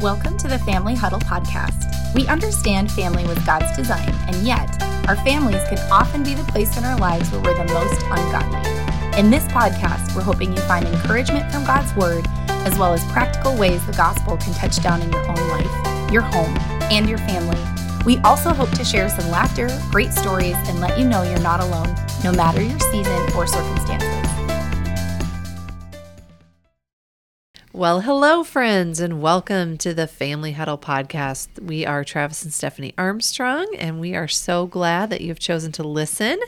Welcome to the Family Huddle podcast. We understand family was God's design, and yet our families can often be the place in our lives where we're the most ungodly. In this podcast, we're hoping you find encouragement from God's Word, as well as practical ways the gospel can touch down in your own life, your home, and your family. We also hope to share some laughter, great stories, and let you know you're not alone, no matter your season or circumstances. Well, hello, friends, and welcome to the Family Huddle podcast. We are Travis and Stephanie Armstrong, and we are so glad that you've chosen to listen.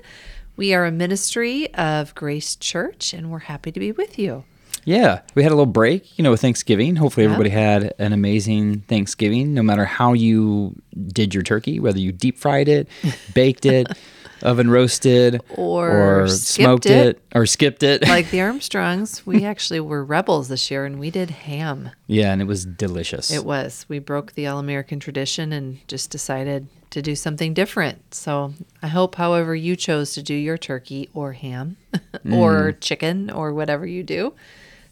We are a ministry of Grace Church, and we're happy to be with you. Yeah, we had a little break, you know, with Thanksgiving. Hopefully, everybody had an amazing Thanksgiving, no matter how you did your turkey, whether you deep fried it, baked it, oven roasted, Or smoked it. it, or skipped it. Like the Armstrongs, we actually were rebels this year, and we did ham. yeah, and it was delicious. It was. We broke the all American tradition and just decided to do something different. So I hope, however, you chose to do your turkey or ham or mm. chicken or whatever you do,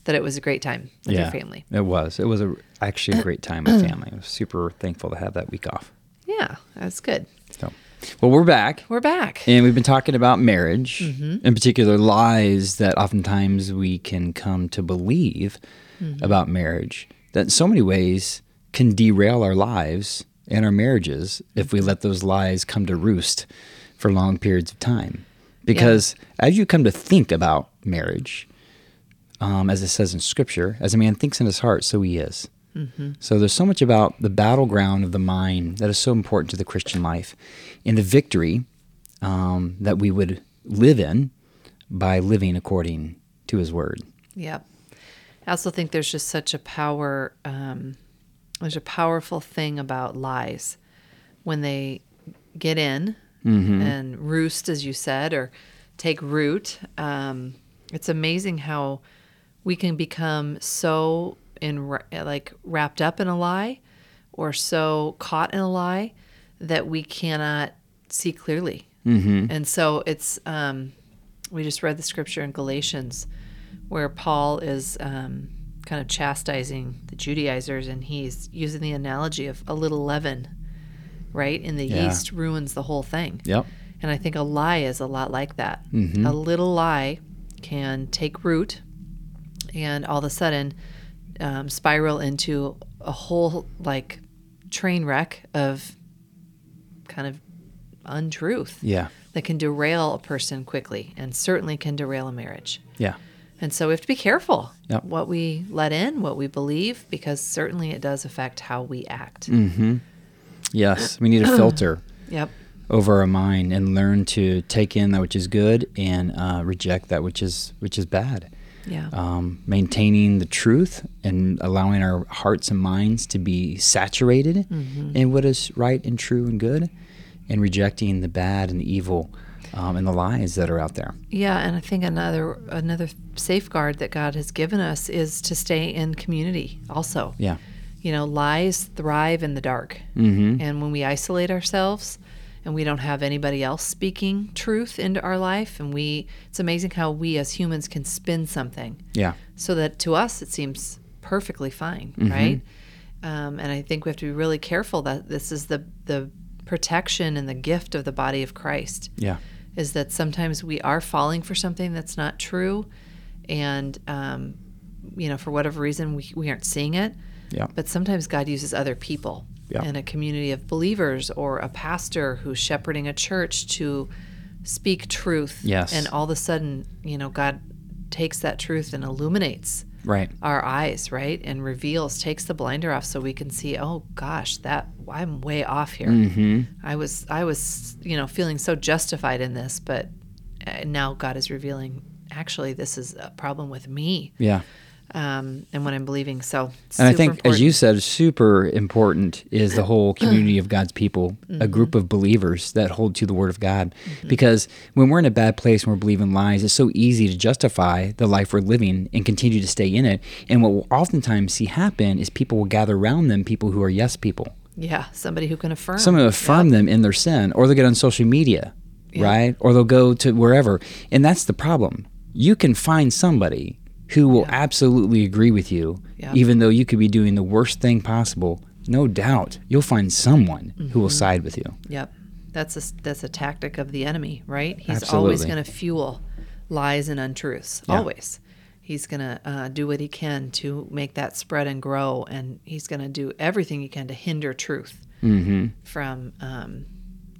that it was a great time with your family. It was. It was a, actually a great time with family. I was super thankful to have that week off. Yeah, that's good. So, well, we're back. We're back. And we've been talking about marriage, Mm-hmm. in particular, lies that oftentimes we can come to believe Mm-hmm. about marriage that in so many ways can derail our lives and our marriages if we let those lies come to roost for long periods of time. Because as you come to think about marriage, um, as it says in Scripture, as a man thinks in his heart, so he is. So there's so much about the battleground of the mind that is so important to the Christian life, and the victory um, that we would live in by living according to His Word. Yep. I also think there's just such a power, um, there's a powerful thing about lies when they get in and roost, as you said, or take root. Um, it's amazing how we can become so in like wrapped up in a lie or so caught in a lie that we cannot see clearly. Mm-hmm. And so it's um, we just read the scripture in Galatians where Paul is um, kind of chastising the Judaizers, and he's using the analogy of a little leaven, right? And the Yeah. yeast ruins the whole thing. Yep. And I think a lie is a lot like that. Mm-hmm. A little lie can take root and all of a sudden um, spiral into a whole like train wreck of kind of untruth Yeah. that can derail a person quickly and certainly can derail a marriage. Yeah. And so we have to be careful Yep. what we let in, what we believe, because certainly it does affect how we act. Mm-hmm. Yes. We need a filter Yep. over our mind and learn to take in that which is good and uh, reject that which is which is bad. Yeah. um, maintaining the truth and allowing our hearts and minds to be saturated in what is right and true and good, and rejecting the bad and the evil um, and the lies that are out there. Yeah, and I think another another safeguard that God has given us is to stay in community also. Yeah. You know, lies thrive in the dark. Mm-hmm. And when we isolate ourselves and we don't have anybody else speaking truth into our life and we it's amazing how we as humans can spin something Yeah. so that to us it seems perfectly fine, Mm-hmm. right? Um, and I think we have to be really careful that this is the the protection and the gift of the body of Christ Yeah. is that sometimes we are falling for something that's not true, and um, you know for whatever reason we, we aren't seeing it. Yeah. But sometimes God uses other people Yeah. in a community of believers or a pastor who's shepherding a church to speak truth. Yes. And all of a sudden, you know, God takes that truth and illuminates Right. our eyes, right? And reveals, takes the blinder off so we can see, oh gosh, that I'm way off here. Mm-hmm. I was I was, you know, feeling so justified in this, but uh, now God is revealing actually this is a problem with me. Yeah. Um, and what I'm believing. So And I think, as you said, super important is the whole community of God's people, Mm-hmm. a group of believers that hold to the Word of God. Because when we're in a bad place and we're believing lies, it's so easy to justify the life we're living and continue to stay in it. And what we'll oftentimes see happen is people will gather around them people who are yes people. yeah, somebody who can affirm. Some will affirm them in their sin, or they'll get on social media, Yeah. right? Or they'll go to wherever. And that's the problem. You can find somebody who will absolutely agree with you, Yeah. even though you could be doing the worst thing possible. No doubt, you'll find someone who Mm-hmm. will side with you. Yep. That's a that's a tactic of the enemy, right? He's always going to fuel lies and untruths. Yeah. Always. He's going to uh, do what he can to make that spread and grow, and he's going to do everything he can to hinder truth Mm-hmm. from um,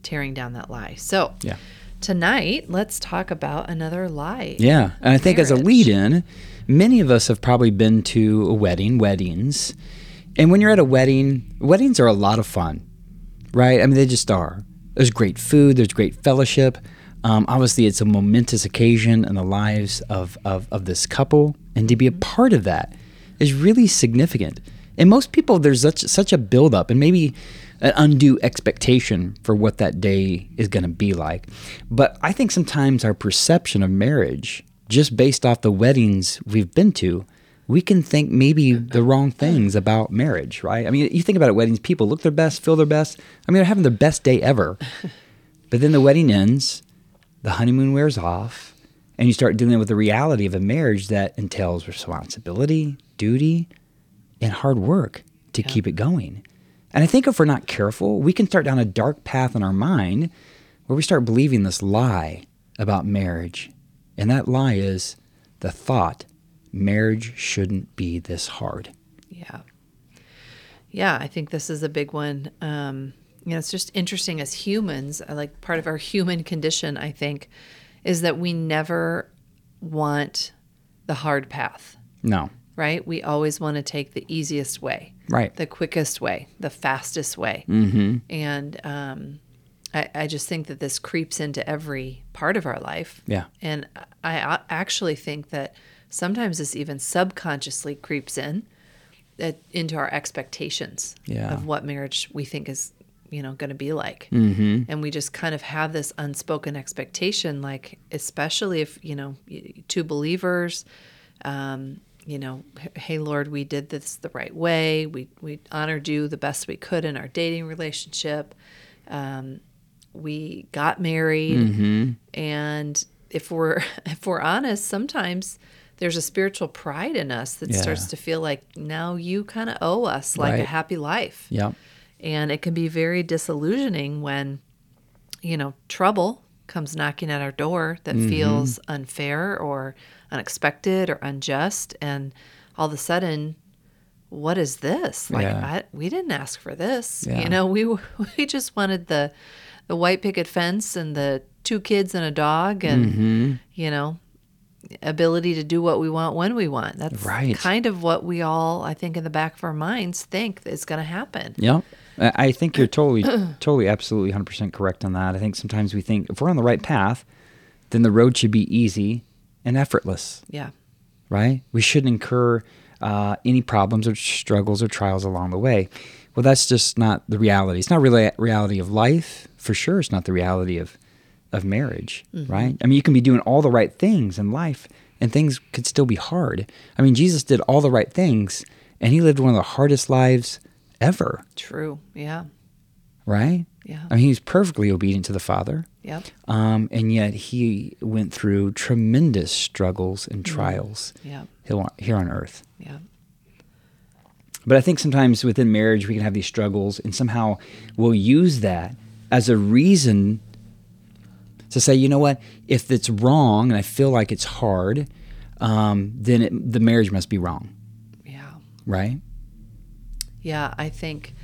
tearing down that lie. So, Yeah. tonight, let's talk about another lie. Yeah, and I think as a lead-in, many of us have probably been to a wedding, weddings, and when you're at a wedding, weddings are a lot of fun, right? I mean, they just are. There's great food, there's great fellowship. Um, obviously, it's a momentous occasion in the lives of, of, of this couple, and to be a part of that is really significant. And most people, there's such such a buildup, and maybe an undue expectation for what that day is going to be like. But I think sometimes our perception of marriage, just based off the weddings we've been to, we can think maybe the wrong things about marriage, right? I mean, you think about it, weddings, people look their best, feel their best. I mean, they're having their best day ever. But then the wedding ends, the honeymoon wears off, and you start dealing with the reality of a marriage that entails responsibility, duty, and hard work to Yeah. keep it going. And I think if we're not careful, we can start down a dark path in our mind where we start believing this lie about marriage. And that lie is the thought marriage shouldn't be this hard. Yeah. Yeah, I think this is a big one. Um, you know, it's just interesting as humans, I like part of our human condition, I think, is that we never want the hard path, No. right? We always want to take the easiest way, Right. the quickest way, the fastest way. Mm-hmm. And um, I, I just think that this creeps into every part of our life. Yeah. And I I actually think that sometimes this even subconsciously creeps in that into our expectations Yeah. of what marriage we think is, you know, going to be like. Mm-hmm. And we just kind of have this unspoken expectation, like, especially if, you know, two believers, um, you know, hey, Lord, we did this the right way. We, we honored you the best we could in our dating relationship. Um, we got married. Mm-hmm. And if we're, if we're honest, sometimes there's a spiritual pride in us that Yeah. starts to feel like now you kind of owe us like a happy life. Yeah. And it can be very disillusioning when, you know, trouble comes knocking at our door that Mm-hmm. feels unfair or unexpected or unjust. And all of a sudden, what is this? Like, Yeah. I, we didn't ask for this. Yeah. You know, we, we just wanted the, the white picket fence and the two kids and a dog and, Mm-hmm. you know, ability to do what we want when we want. That's Right. kind of what we all, I think, in the back of our minds think is going to happen. Yeah. I think you're totally, totally, absolutely 100% correct on that. I think sometimes we think if we're on the right path, then the road should be easy and effortless, Yeah. right? We shouldn't incur uh, any problems or struggles or trials along the way. Well, that's just not the reality. It's not really reality of life. For sure, it's not the reality of, of marriage, right? I mean, you can be doing all the right things in life and things could still be hard. I mean, Jesus did all the right things and he lived one of the hardest lives ever. True. Yeah. right? Yeah. I mean, he was perfectly obedient to the Father, Yep. um, and yet he went through tremendous struggles and trials Yep. here on- here on earth. Yep. But I think sometimes within marriage, we can have these struggles, and somehow we'll use that as a reason to say, you know what, if it's wrong and I feel like it's hard, um, then it, the marriage must be wrong, Yeah. right? Yeah. I think,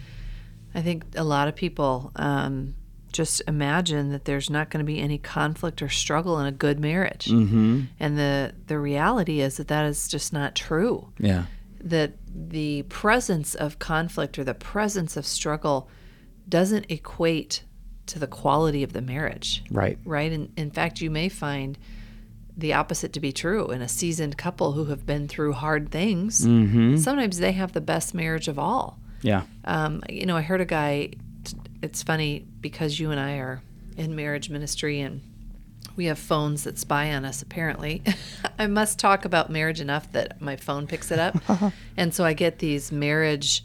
I think a lot of people um, just imagine that there's not going to be any conflict or struggle in a good marriage, Mm-hmm. and the the reality is that that is just not true. Yeah. That the presence of conflict or the presence of struggle doesn't equate to the quality of the marriage, Right. right? And in fact, you may find the opposite to be true in a seasoned couple who have been through hard things. Mm-hmm. Sometimes they have the best marriage of all. Yeah. Um, you know, I heard a guy. It's funny because you and I are in marriage ministry and we have phones that spy on us. Apparently, I must talk about marriage enough that my phone picks it up, and so I get these marriage.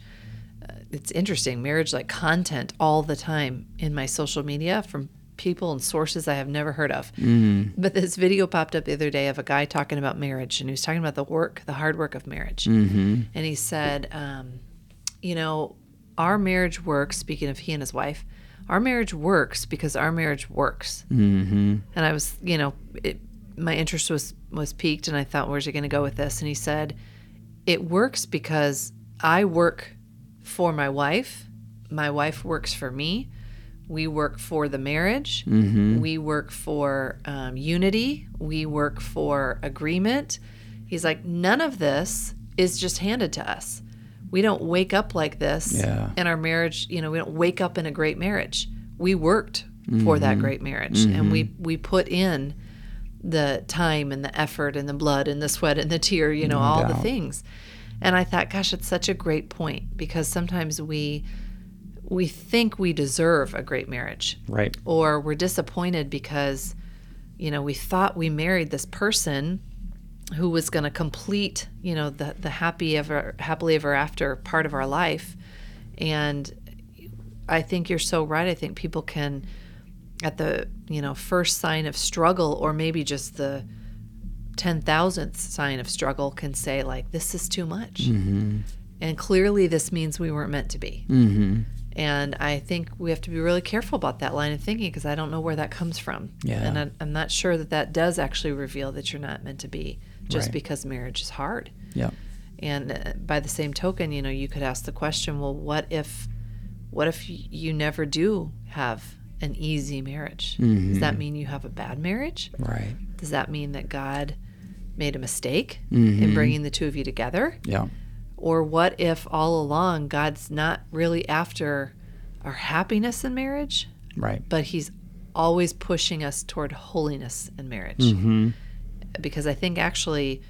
Uh, it's interesting marriage like content all the time in my social media from people and sources I have never heard of. Mm-hmm. But this video popped up the other day of a guy talking about marriage, and he was talking about the work, the hard work of marriage. Mm-hmm. And he said, um, you know, our marriage works. Speaking of he and his wife, our marriage works because our marriage works. Mm-hmm. And I was, you know, it, my interest was was piqued, and I thought, where's he going to go with this? And he said, it works because I work for my wife. My wife works for me. We work for the marriage. We work for um, unity. We work for agreement. He's like, none of this is just handed to us. We don't wake up like this Yeah. in our marriage. You know, we don't wake up in a great marriage. We worked for that mm-hmm. great marriage, and we mm-hmm. we put in the time and the effort and the blood and the sweat and the tear. You know, all the things. And I thought, gosh, it's such a great point because sometimes we we think we deserve a great marriage Right. or we're disappointed because you know we thought we married this person who was going to complete you know the the happy ever happily ever after part of our life and i think you're so right i think people can at the you know first sign of struggle or maybe just the 10,000th sign of struggle can say like this is too much and clearly this means we weren't meant to be Mm-hmm. and I think we have to be really careful about that line of thinking because I don't know where that comes from. Yeah. And I, I'm not sure that that does actually reveal that you're not meant to be just Right. because marriage is hard. Yeah. And uh, by the same token, you know, you could ask the question, well, what if, what if you never do have an easy marriage? Does that mean you have a bad marriage? Right. Does that mean that God made a mistake Mm-hmm. in bringing the two of you together? Yeah. Or what if all along God's not really after our happiness in marriage, Right. but He's always pushing us toward holiness in marriage? Mm-hmm. Because I think actually,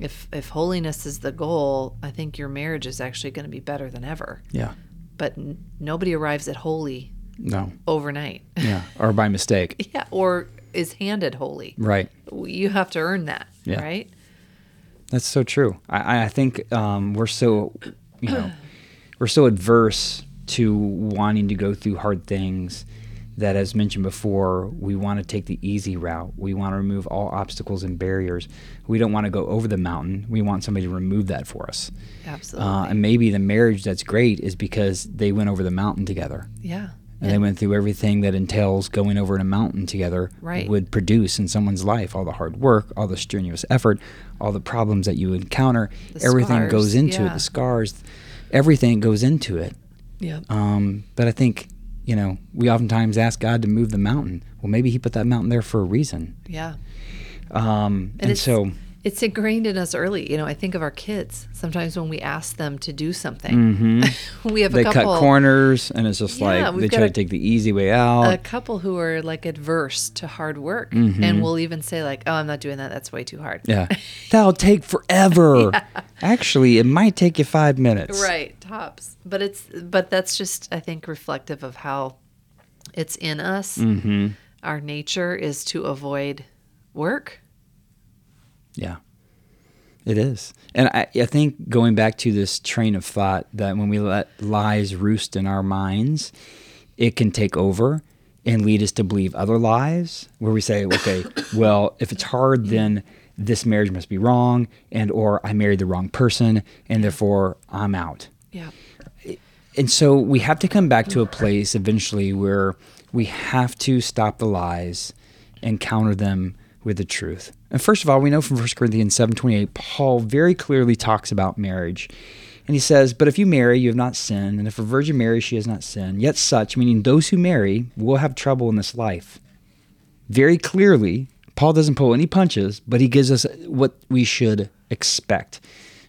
if if holiness is the goal, I think your marriage is actually going to be better than ever. Yeah. But n- nobody arrives at holy No. overnight. Yeah. Or by mistake. yeah, or is handed holy. Right. You have to earn that, Yeah. right? That's so true. I, I think um, we're so, you know, we're so adverse to wanting to go through hard things that, as mentioned before, we want to take the easy route. We want to remove all obstacles and barriers. We don't want to go over the mountain. We want somebody to remove that for us. Absolutely. Uh, and maybe the marriage that's great is because they went over the mountain together. yeah. and they went through everything that entails going over a mountain together Right. would produce in someone's life all the hard work all the strenuous effort all the problems that you encounter The everything scars, goes into it the scars everything goes into it Yeah. um, but i think you know we oftentimes ask god to move the mountain well maybe he put that mountain there for a reason Yeah. um, and, it's, so it's ingrained in us early. You know, I think of our kids. Sometimes when we ask them to do something, mhm, we have a they couple cut corners and it's just Yeah, like they try a- to take the easy way out a couple who are like adverse to hard work, Mm-hmm. and will even say like, "Oh, I'm not doing that. That's way too hard." yeah that'll take forever actually it might take you five minutes Right, tops. But it's but that's just I think reflective of how it's in us. mm-hmm Our nature is to avoid work. Yeah, it is. And I, I think going back to this train of thought that when we let lies roost in our minds, it can take over and lead us to believe other lies where we say, okay, well, if it's hard, then this marriage must be wrong and or I married the wrong person and therefore I'm out. Yeah. And so we have to come back to a place eventually where we have to stop the lies and counter them with the truth. And first of all, we know from 1 Corinthians 7:28, Paul very clearly talks about marriage. And he says, "But if you marry, you have not sinned, and if a virgin marries, she has not sinned. Yet such, meaning those who marry, will have trouble in this life." Very clearly, Paul doesn't pull any punches, but he gives us what we should expect.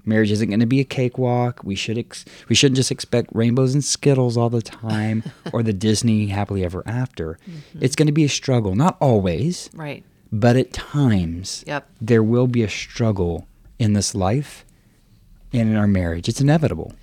Marriage isn't going to be a cakewalk. We should ex- we shouldn't just expect rainbows and skittles all the time or the Disney happily ever after. Mm-hmm. It's going to be a struggle, not always, Right. But at times Yep. there will be a struggle in this life and in our marriage. It's inevitable.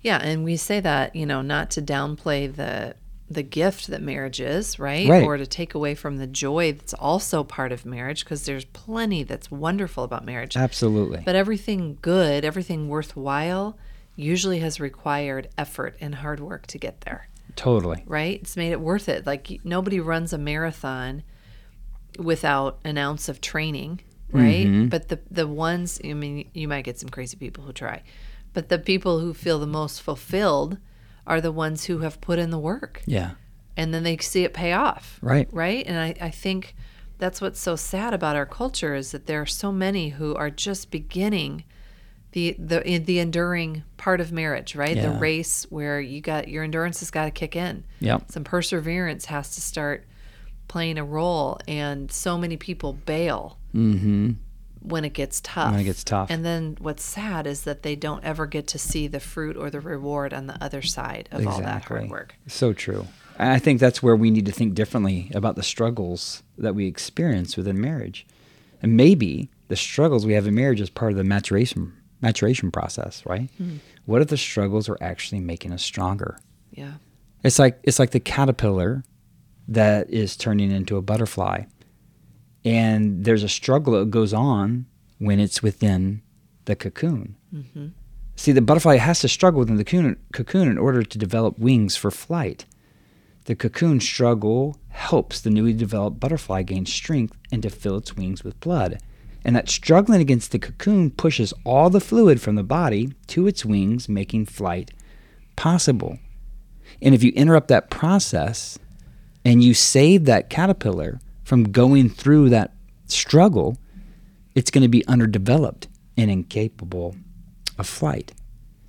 Yeah, and we say that, you know, not to downplay the the gift that marriage is, right? Right. Or to take away from the joy that's also part of marriage because there's plenty that's wonderful about marriage. Absolutely. But everything good, everything worthwhile usually has required effort and hard work to get there. Totally. right? It's made it worth it. Like nobody runs a marathon without an ounce of training, right? Mm-hmm. But the the ones, I mean, you might get some crazy people who try, but the people who feel the most fulfilled are the ones who have put in the work, Yeah. and then they see it pay off, Right. right? And I, I think that's what's so sad about our culture is that there are so many who are just beginning the the the enduring part of marriage, right? The race where you got your endurance has got to kick in. Yeah. Some perseverance has to start playing a role, and so many people bail when it gets tough. Mm-hmm. When it gets tough. And then what's sad is that they don't ever get to see the fruit or the reward on the other side of all that hard work. So true. And I think that's where we need to think differently about the struggles that we experience within marriage. And maybe the struggles we have in marriage is part of the maturation maturation process, right? Hmm. What if the struggles are actually making us stronger? Yeah. It's like it's like the caterpillar that is turning into a butterfly. And there's a struggle that goes on when it's within the cocoon. Mm-hmm. See, the butterfly has to struggle within the cocoon, cocoon in order to develop wings for flight. The cocoon struggle helps the newly developed butterfly gain strength and to fill its wings with blood. And that struggling against the cocoon pushes all the fluid from the body to its wings, making flight possible. And if you interrupt that process and you save that caterpillar from going through that struggle, it's going to be underdeveloped and incapable of flight.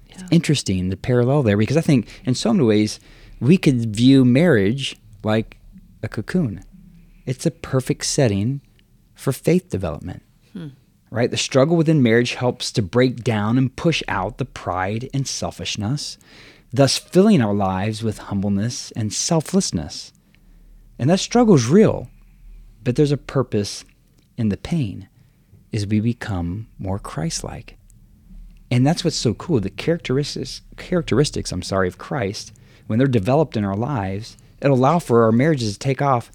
It's interesting the parallel there because I think in so many ways we could view marriage like a cocoon. It's a perfect setting for faith development. Hmm. Right? The struggle within marriage helps to break down and push out the pride and selfishness, thus filling our lives with humbleness and selflessness. And that struggle is real, but there's a purpose in the pain as we become more Christ-like. And that's what's so cool. The characteristics characteristics, I'm sorry, of Christ, when they're developed in our lives, it'll allow for our marriages to take off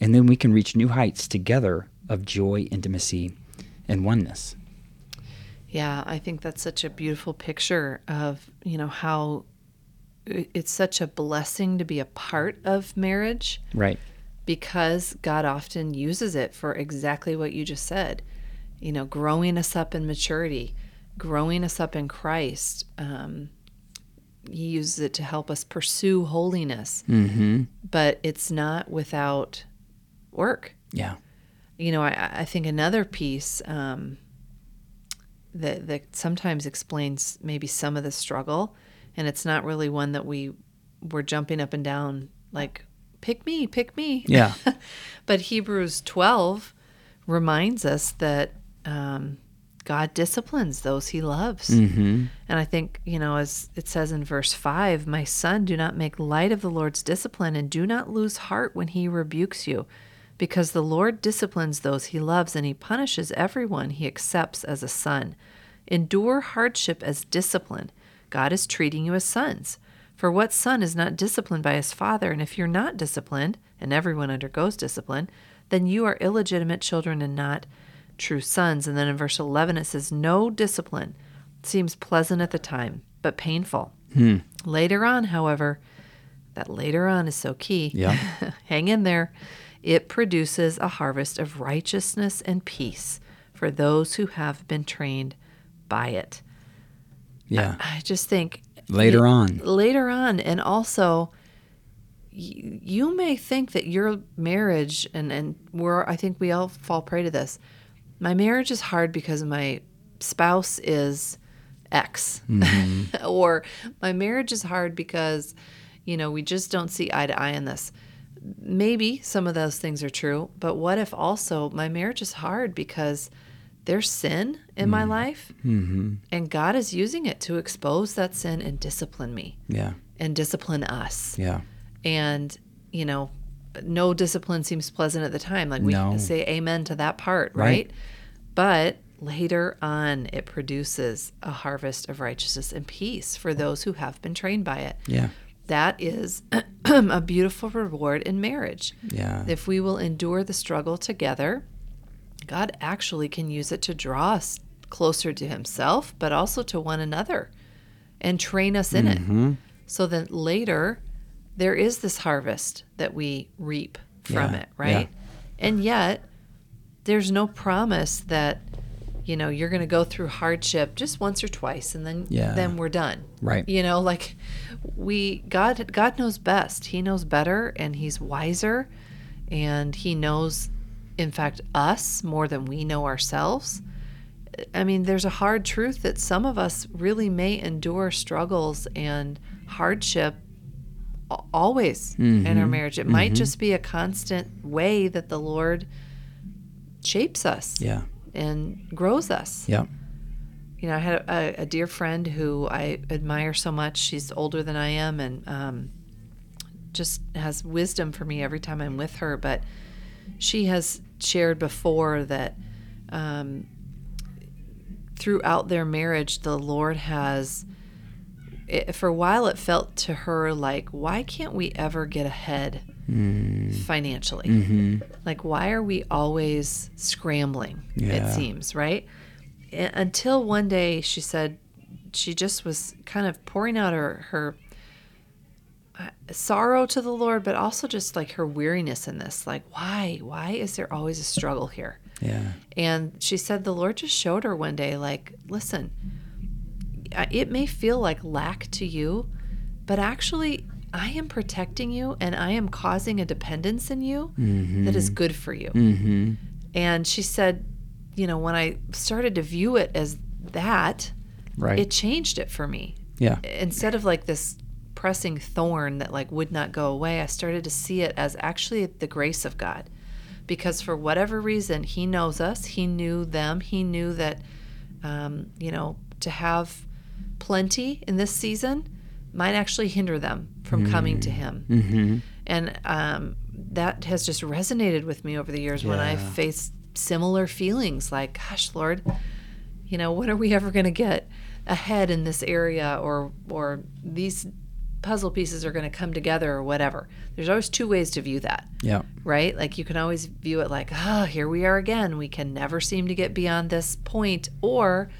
and then we can reach new heights together of joy, intimacy, and oneness. Yeah, I think that's such a beautiful picture of, you know, how it's such a blessing to be a part of marriage Right. because God often uses it for exactly what you just said. You know, growing us up in maturity, growing us up in Christ. Um, he uses it to help us pursue holiness, Mm-hmm. but it's not without work. Yeah. you know, I, I think another piece um, that that sometimes explains maybe some of the struggle, and it's not really one that we were jumping up and down like pick me, pick me. Yeah. but Hebrews twelve reminds us that um, God disciplines those He loves, Mm-hmm. and I think you know, as it says in verse five, "My son, do not make light of the Lord's discipline, and do not lose heart when He rebukes you." Because the Lord disciplines those he loves and he punishes everyone he accepts as a son. Endure hardship as discipline. God is treating you as sons. For what son is not disciplined by his father? And if you're not disciplined, and everyone undergoes discipline, then you are illegitimate children and not true sons. And then in verse 11 it says, No discipline seems pleasant at the time, but painful. Hmm. Later on, however, that later on is so key. Yeah. Hang in there. It produces a harvest of righteousness and peace for those who have been trained by it. Yeah. I just think Later on. later on, and also you, you may think that your marriage and and we're I think we all fall prey to this. My marriage is hard because my spouse is X, mm-hmm. or my marriage is hard because you know we just don't see eye to eye on this. Maybe some of those things are true, but what if also my marriage is hard because there's sin in my mm. life mm-hmm. and God is using it to expose that sin and discipline me Yeah. and discipline us. Yeah. And, you know, no discipline seems pleasant at the time. Like we No. say amen to that part, right? Right. But later on, it produces a harvest of righteousness and peace for those who have been trained by it. Yeah. That is a beautiful reward in marriage. Yeah. If we will endure the struggle together, God actually can use it to draw us closer to Himself, but also to one another and train us in Mm-hmm. it. So that later, there is this harvest that we reap from Yeah, it, right? And yet, there's no promise that you know you're going to go through hardship just once or twice and then Yeah. then we're done. Right. You know, like we God God knows best. He knows better and he's wiser and he knows in fact us more than we know ourselves. I mean, there's a hard truth that some of us really may endure struggles and hardship always in our marriage. It might just be a constant way that the Lord shapes us Yeah. and grows us. Yeah. You know, I had a, a dear friend who I admire so much. She's older than I am and um, just has wisdom for me every time I'm with her. But she has shared before that um, throughout their marriage, the Lord has, it, for a while, it felt to her like, why can't we ever get ahead financially? Like, why are we always scrambling? Yeah. It seems, right? Until one day she said she just was kind of pouring out her, her sorrow to the Lord, but also just like her weariness in this. Like, why? Why is there always a struggle here? Yeah. And she said the Lord just showed her one day, like, listen, it may feel like lack to you, but actually, I am protecting you and I am causing a dependence in you that is good for you. Mm-hmm. And she said, you know, when I started to view it as that, Right. it changed it for me. yeah. Instead of like this pressing thorn that like would not go away, I started to see it as actually the grace of God. Because for whatever reason, He knows us. He knew them. He knew that, um, you know, to have plenty in this season might actually hinder them from coming to Him. Mm-hmm. And um, that has just resonated with me over the years when I've faced similar feelings like, gosh, Lord, you know, when are we ever going to get ahead in this area or, or these puzzle pieces are going to come together or whatever? There's always two ways to view that, Yeah. right? Like you can always view it like, ah, here we are again. We can never seem to get beyond this point. Or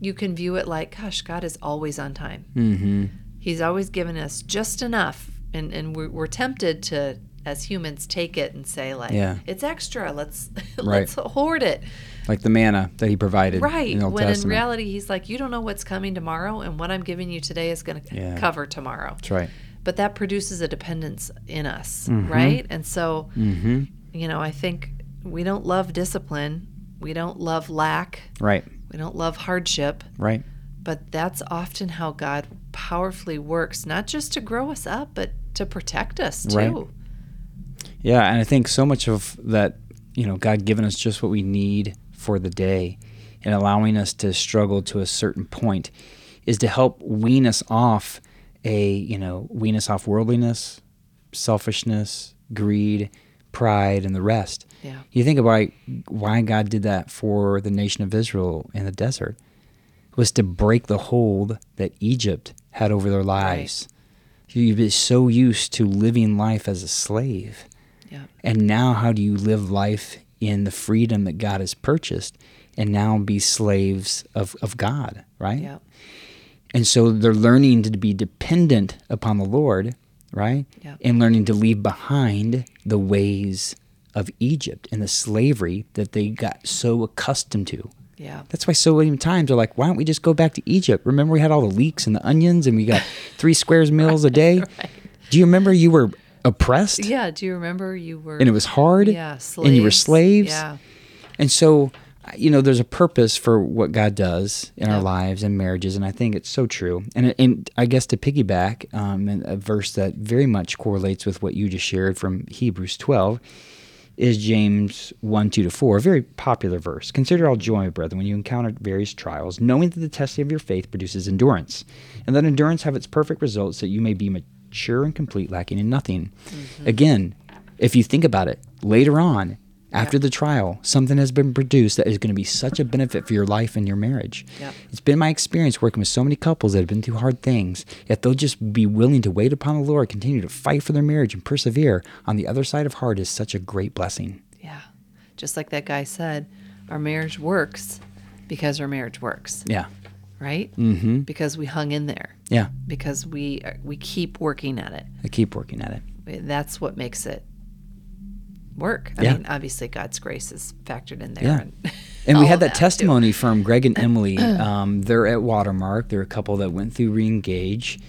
you can view it like, gosh, God is always on time. Mm-hmm. He's always given us just enough, and and we're, we're tempted to, as humans, take it and say like, Yeah. it's extra. Let's Right. let's hoard it. Like the manna that he provided. Right. In when Testament. in reality, he's like, you don't know what's coming tomorrow, and what I'm giving you today is going to Yeah. cover tomorrow. That's right. But that produces a dependence in us, right? And so, Mm-hmm. you know, I think we don't love discipline. We don't love lack. Right. We don't love hardship. Right. But that's often how God powerfully works, not just to grow us up, but to protect us too. Right. Yeah, and I think so much of that, you know, God giving us just what we need for the day and allowing us to struggle to a certain point is to help wean us off a, you know, wean us off worldliness, selfishness, greed, pride, and the rest. Yeah. You think about why God did that for the nation of Israel in the desert was to break the hold that Egypt had over their lives. You've been so used to living life as a slave. Yeah. And now, how do you live life in the freedom that God has purchased and now be slaves of, of God, right? Yeah. And so they're learning to be dependent upon the Lord, right? Yeah. And learning to leave behind the ways of Egypt and the slavery that they got so accustomed to. Yeah. That's why so many times they're like, why don't we just go back to Egypt? Remember we had all the leeks and the onions and we got three squares meals a day? Do you remember you were oppressed Yeah. Do you remember you were? and it was hard yeah, and you were slaves. slaves? Yeah. And so, you know, there's a purpose for what God does in Yeah. our lives and marriages, and I think it's so true. And, and I guess to piggyback, um, a verse that very much correlates with what you just shared from Hebrews 12 is James 1 2 to 4, a very popular verse. Consider all joy, my brethren, when you encounter various trials, knowing that the testing of your faith produces endurance, and that endurance have its perfect results, that you may be mature and complete, lacking in nothing. Mm-hmm. Again, if you think about it, later on, after Yeah. the trial, something has been produced that is going to be such a benefit for your life and your marriage. Yep. It's been my experience working with so many couples that have been through hard things. yet they'll just be willing to wait upon the Lord, continue to fight for their marriage and persevere, on the other side of hard is such a great blessing. Yeah. Just like that guy said, our marriage works because our marriage works. Yeah. Right? Mm-hmm. Because we hung in there. Yeah. Because we we keep working at it. I keep working at it. That's what makes it work. I Yeah. mean, obviously God's grace is factored in there. Yeah. And, And we had that too. testimony from Greg and Emily. Um, they're at Watermark. They're a couple that went through Reengage,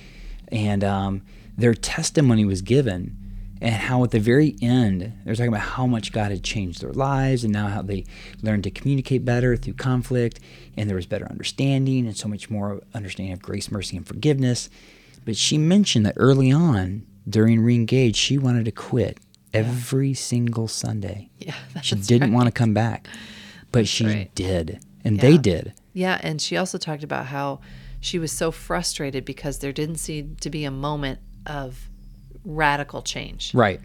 and um, their testimony was given, and how at the very end they're talking about how much God had changed their lives, and now how they learned to communicate better through conflict, and there was better understanding, and so much more understanding of grace, mercy, and forgiveness. But she mentioned that early on during Reengage, she wanted to quit every single Sunday. Yeah, She didn't right. want to come back, but she right. did, and they did. Yeah, and she also talked about how she was so frustrated because there didn't seem to be a moment of radical change. Right.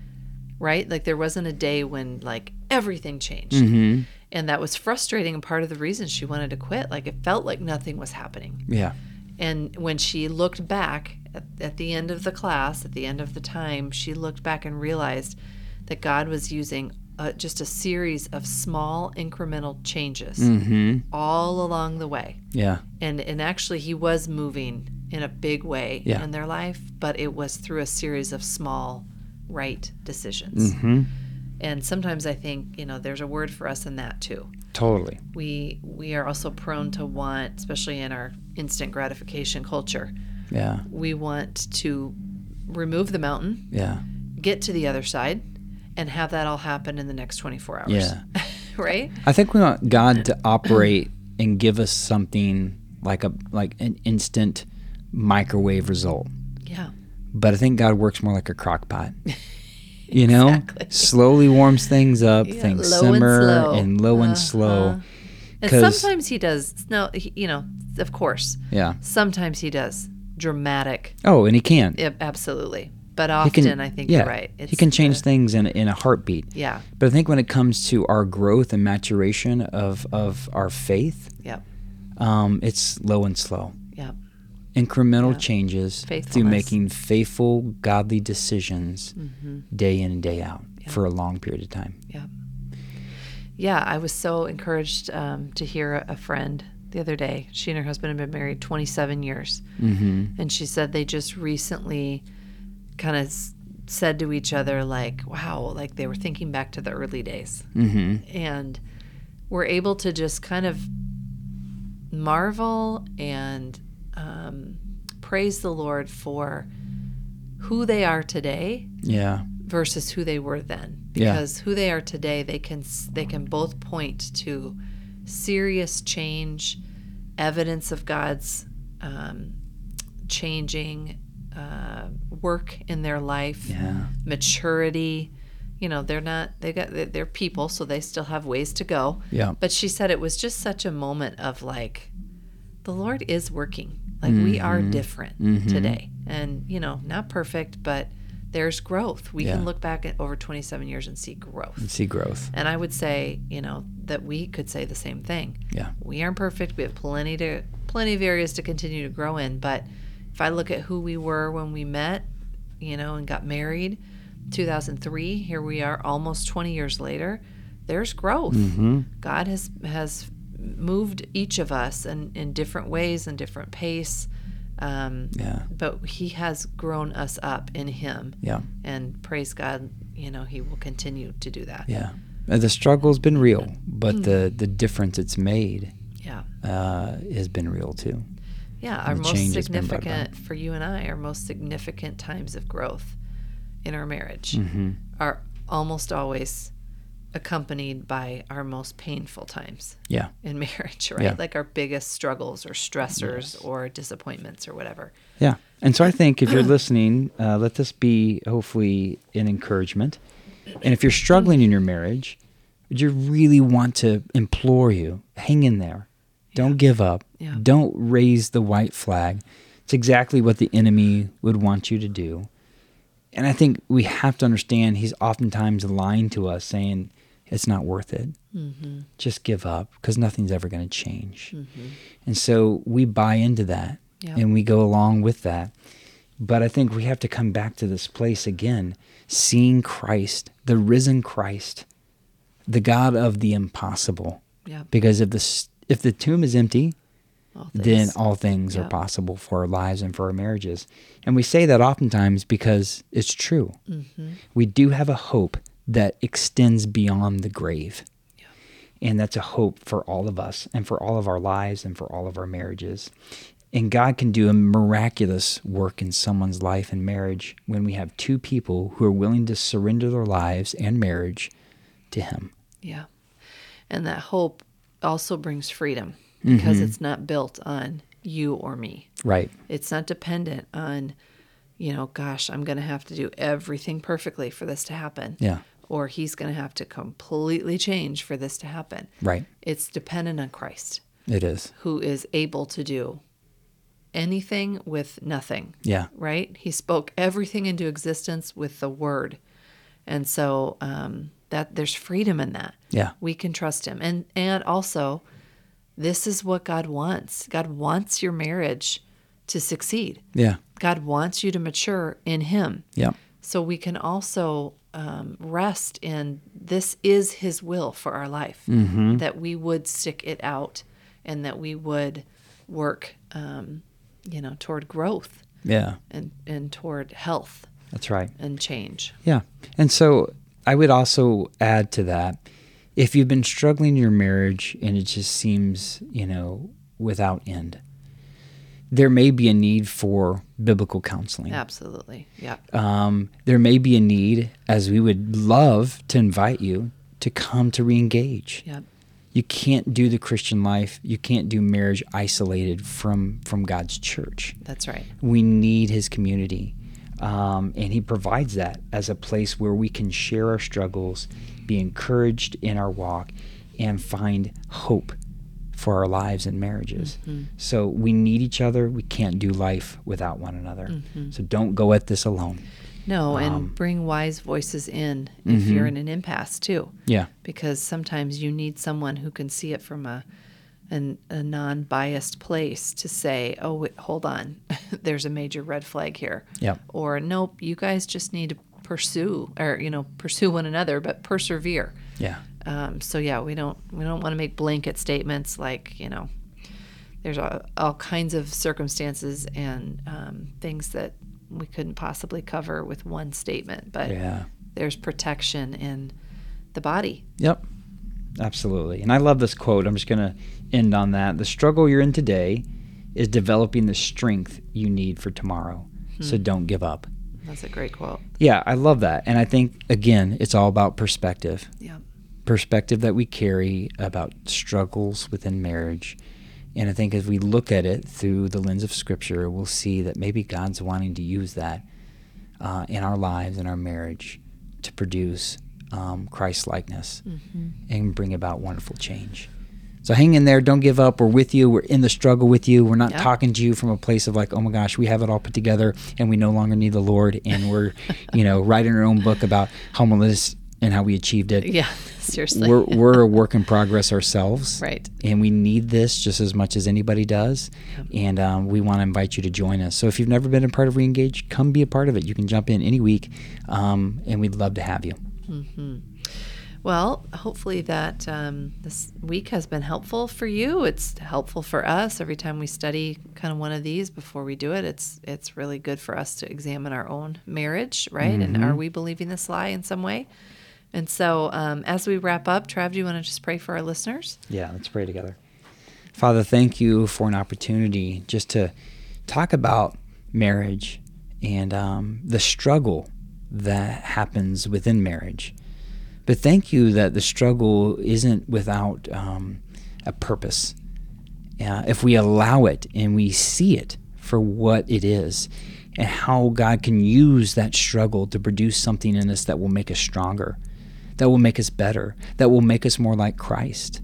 right? Like there wasn't a day when like everything changed. Mm-hmm. And that was frustrating and part of the reason she wanted to quit. Like it felt like nothing was happening. Yeah. And when she looked back at, at the end of the class, at the end of the time, she looked back and realized that God was using uh, just a series of small incremental changes Mm-hmm. all along the way. Yeah. And and actually he was moving in a big way Yeah. in their life, but it was through a series of small right decisions. Mm-hmm. And sometimes I think, you know, there's a word for us in that too. Totally. We we are also prone to want, especially in our instant gratification culture, Yeah. we want to remove the mountain, Yeah. get to the other side, and have that all happen in the next 24 hours. Yeah. right? I think we want God to operate and give us something like a like an instant microwave result. Yeah. But I think God works more like a crock pot. You know, Exactly. slowly warms things up, Yeah, things and simmer slow. and low and slow. Uh-huh. And sometimes he does. No, he, you know, of course. Yeah. Sometimes he does dramatic. Oh, and He can. Yeah, absolutely. But often, can. I think yeah, you're right. he can change the- things in in a heartbeat. Yeah. But I think when it comes to our growth and maturation of of our faith, Yep. um, it's low and slow. Incremental Yeah. changes through making faithful, godly decisions Mm-hmm. day in and day out for a long period of time. Yep. Yeah, I was so encouraged um, to hear a, a friend the other day. She and her husband have been married 27 years. Mm-hmm. And she said they just recently kind of s- said to each other, like, wow, like they were thinking back to the early days. Mm-hmm. and we're able to just kind of marvel and um, praise the Lord for who they are today Yeah. versus who they were then. Yeah. Because who they are today, they can they can both point to serious change, evidence of God's um, changing uh, work in their life Yeah. maturity. You know, they're not they got they're people, so they still have ways to go. Yeah. But she said it was just such a moment of like the Lord is working. Like we are Mm-hmm. different today. And, you know, not perfect, but there's growth. We Yeah. can look back at over 27 years and see growth. And See growth. And I would say, you know, that we could say the same thing. Yeah. We aren't perfect. We have plenty to plenty of areas to continue to grow in. But if I look at who we were when we met, you know, and got married, 2003, here we are almost 20 years later. There's growth. Mm-hmm. God has has moved each of us in, in different ways and different pace. Um, Yeah. but he has grown us up in him Yeah. and praise God, you know, he will continue to do that. Yeah. Uh, The struggle's been real, but the the difference it's made Yeah. uh, has been real too. Yeah, our most change has been brought about. significant for you and I, our most significant times of growth in our marriage Mm-hmm. are almost always accompanied by our most painful times Yeah. in marriage, right? Yeah. Like our biggest struggles or stressors or disappointments or whatever. Yeah. And so I think if you're listening, uh, let this be hopefully an encouragement. And if you're struggling in your marriage, would you really want to implore you, hang in there. Don't give up. Yeah. Don't raise the white flag. It's exactly what the enemy would want you to do. And I think we have to understand he's oftentimes lying to us, saying it's not worth it. Mm-hmm. Just give up because nothing's ever going to change. And so we buy into that Yeah. and we go along with that. But I think we have to come back to this place again, seeing Christ, the risen Christ, the God of the impossible. Yeah. Because if the if the tomb is empty, All then all things are possible for our lives and for our marriages. And we say that oftentimes because it's true. Mm-hmm. We do have a hope that extends beyond the grave. And that's a hope for all of us and for all of our lives and for all of our marriages. And God can do a miraculous work in someone's life and marriage when we have two people who are willing to surrender their lives and marriage to Him. Yeah. And that hope also brings freedom because Mm-hmm. it's not built on you or me. Right. It's not dependent on, you know, gosh, I'm going to have to do everything perfectly for this to happen. Yeah. Or he's going to have to completely change for this to happen. Right. It's dependent on Christ, It is. who is able to do anything with nothing. Yeah. Right? He spoke everything into existence with the word. And so um, that there's freedom in that. Yeah. We can trust him. And and also this is what God wants. God wants your marriage to succeed. Yeah. God wants you to mature in him. Yeah. So we can also um, rest in this is his will for our life, that we would stick it out and that we would work, um, you know, toward growth Yeah. and, and toward health That's right. and change. Yeah. And so I would also add to that if you've been struggling in your marriage and it just seems, you know, without end, there may be a need for biblical counseling. Absolutely. Yeah. Um, there may be a need, as we would love to invite you to come to reengage. Yeah. You can't do the Christian life, you can't do marriage isolated from, from God's church That's right. we need his community. Um, and he provides that as a place where we can share our struggles, be encouraged in our walk, and find hope for our lives and marriages. So we need each other. We can't do life without one another. So don't go at this alone. No, and Um, bring wise voices in if mm-hmm. you're in an impasse too. Yeah. because sometimes you need someone who can see it from a an, a non-biased place to say, "Oh, wait, hold on, there's a major red flag here," Yep. or "Nope, you guys just need to pursue, or you know, pursue one another, but persevere." Yeah. Um, so yeah, we don't we don't want to make blanket statements like you know, there's all, all kinds of circumstances and um, things that we couldn't possibly cover with one statement, but Yeah. there's protection in the body. Yep. Absolutely. And I love this quote. I'm just going to end on that. The struggle you're in today is developing the strength you need for tomorrow. So don't give up. That's a great quote. Yeah, I love that. And I think, again, it's all about perspective. Yeah. Perspective that we carry about struggles within marriage. And I think as we look at it through the lens of Scripture, we'll see that maybe God's wanting to use that uh, in our lives, in our marriage, to produce um, Christ likeness and bring about wonderful change. So hang in there. Don't give up. We're with you. We're in the struggle with you. We're not Yeah. talking to you from a place of like, oh my gosh, we have it all put together and we no longer need the Lord. And we're, you know, writing our own book about homelessness and how we achieved it. Yeah. Seriously. We're, we're a work in progress ourselves. Right. And we need this just as much as anybody does. And um, we want to invite you to join us. So if you've never been a part of Reengage, come be a part of it. You can jump in any week, um, and we'd love to have you. Well, hopefully that um, this week has been helpful for you. It's helpful for us every time we study kind of one of these before we do it. It's it's really good for us to examine our own marriage, right? And are we believing this lie in some way? And so, um, as we wrap up, Trav, do you want to just pray for our listeners? Yeah, let's pray together. Father, thank you for an opportunity just to talk about marriage and um, the struggle that happens within marriage. But thank you that the struggle isn't without um, a purpose. Uh, if we allow it and we see it for what it is, and how God can use that struggle to produce something in us that will make us stronger, that will make us better, that will make us more like Christ.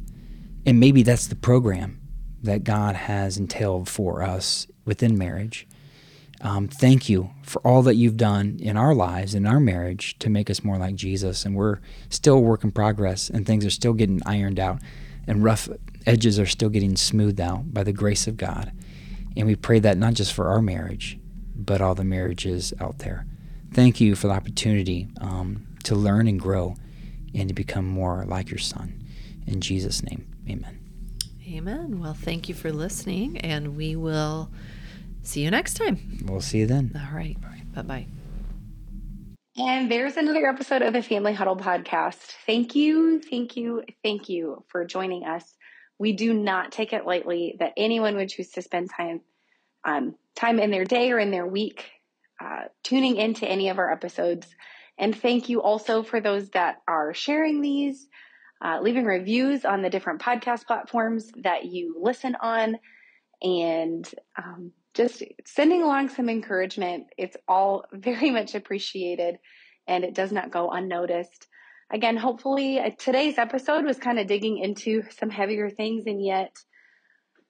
And maybe that's the program that God has entailed for us within marriage. Um, thank you for all that you've done in our lives, in our marriage, to make us more like Jesus. And we're still a work in progress, and things are still getting ironed out, and rough edges are still getting smoothed out by the grace of God. And we pray that not just for our marriage, but all the marriages out there. Thank you for the opportunity um, to learn and grow and to become more like your son. In Jesus' name, amen. Amen. Well, thank you for listening, and we will see you next time. We'll see you then. All right. Bye bye. And there's another episode of the Family Huddle podcast. Thank you, thank you, thank you for joining us. We do not take it lightly that anyone would choose to spend time um, time in their day or in their week uh, tuning into any of our episodes. And thank you also for those that are sharing these, uh, leaving reviews on the different podcast platforms that you listen on, and um, just sending along some encouragement. It's all very much appreciated and it does not go unnoticed. Again, hopefully uh, today's episode was kind of digging into some heavier things and yet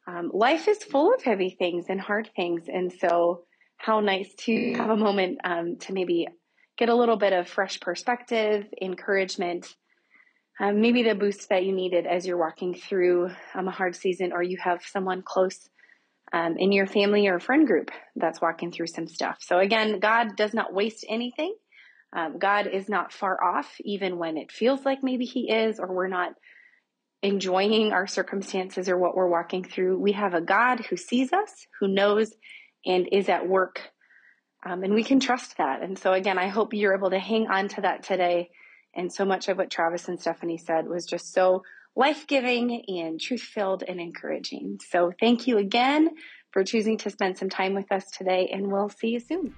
um, life is full of heavy things and hard things. And so how nice to have a moment um, to maybe get a little bit of fresh perspective, encouragement, um, maybe the boost that you needed as you're walking through um, a hard season or you have someone close um, in your family or friend group that's walking through some stuff. So again, God does not waste anything. Um, God is not far off, even when it feels like maybe He is, or we're not enjoying our circumstances or what we're walking through. We have a God who sees us, who knows, and is at work. Um, and we can trust that. And so, again, I hope you're able to hang on to that today. And so much of what Travis and Stephanie said was just so life giving and truth filled and encouraging. So, thank you again for choosing to spend some time with us today, and we'll see you soon.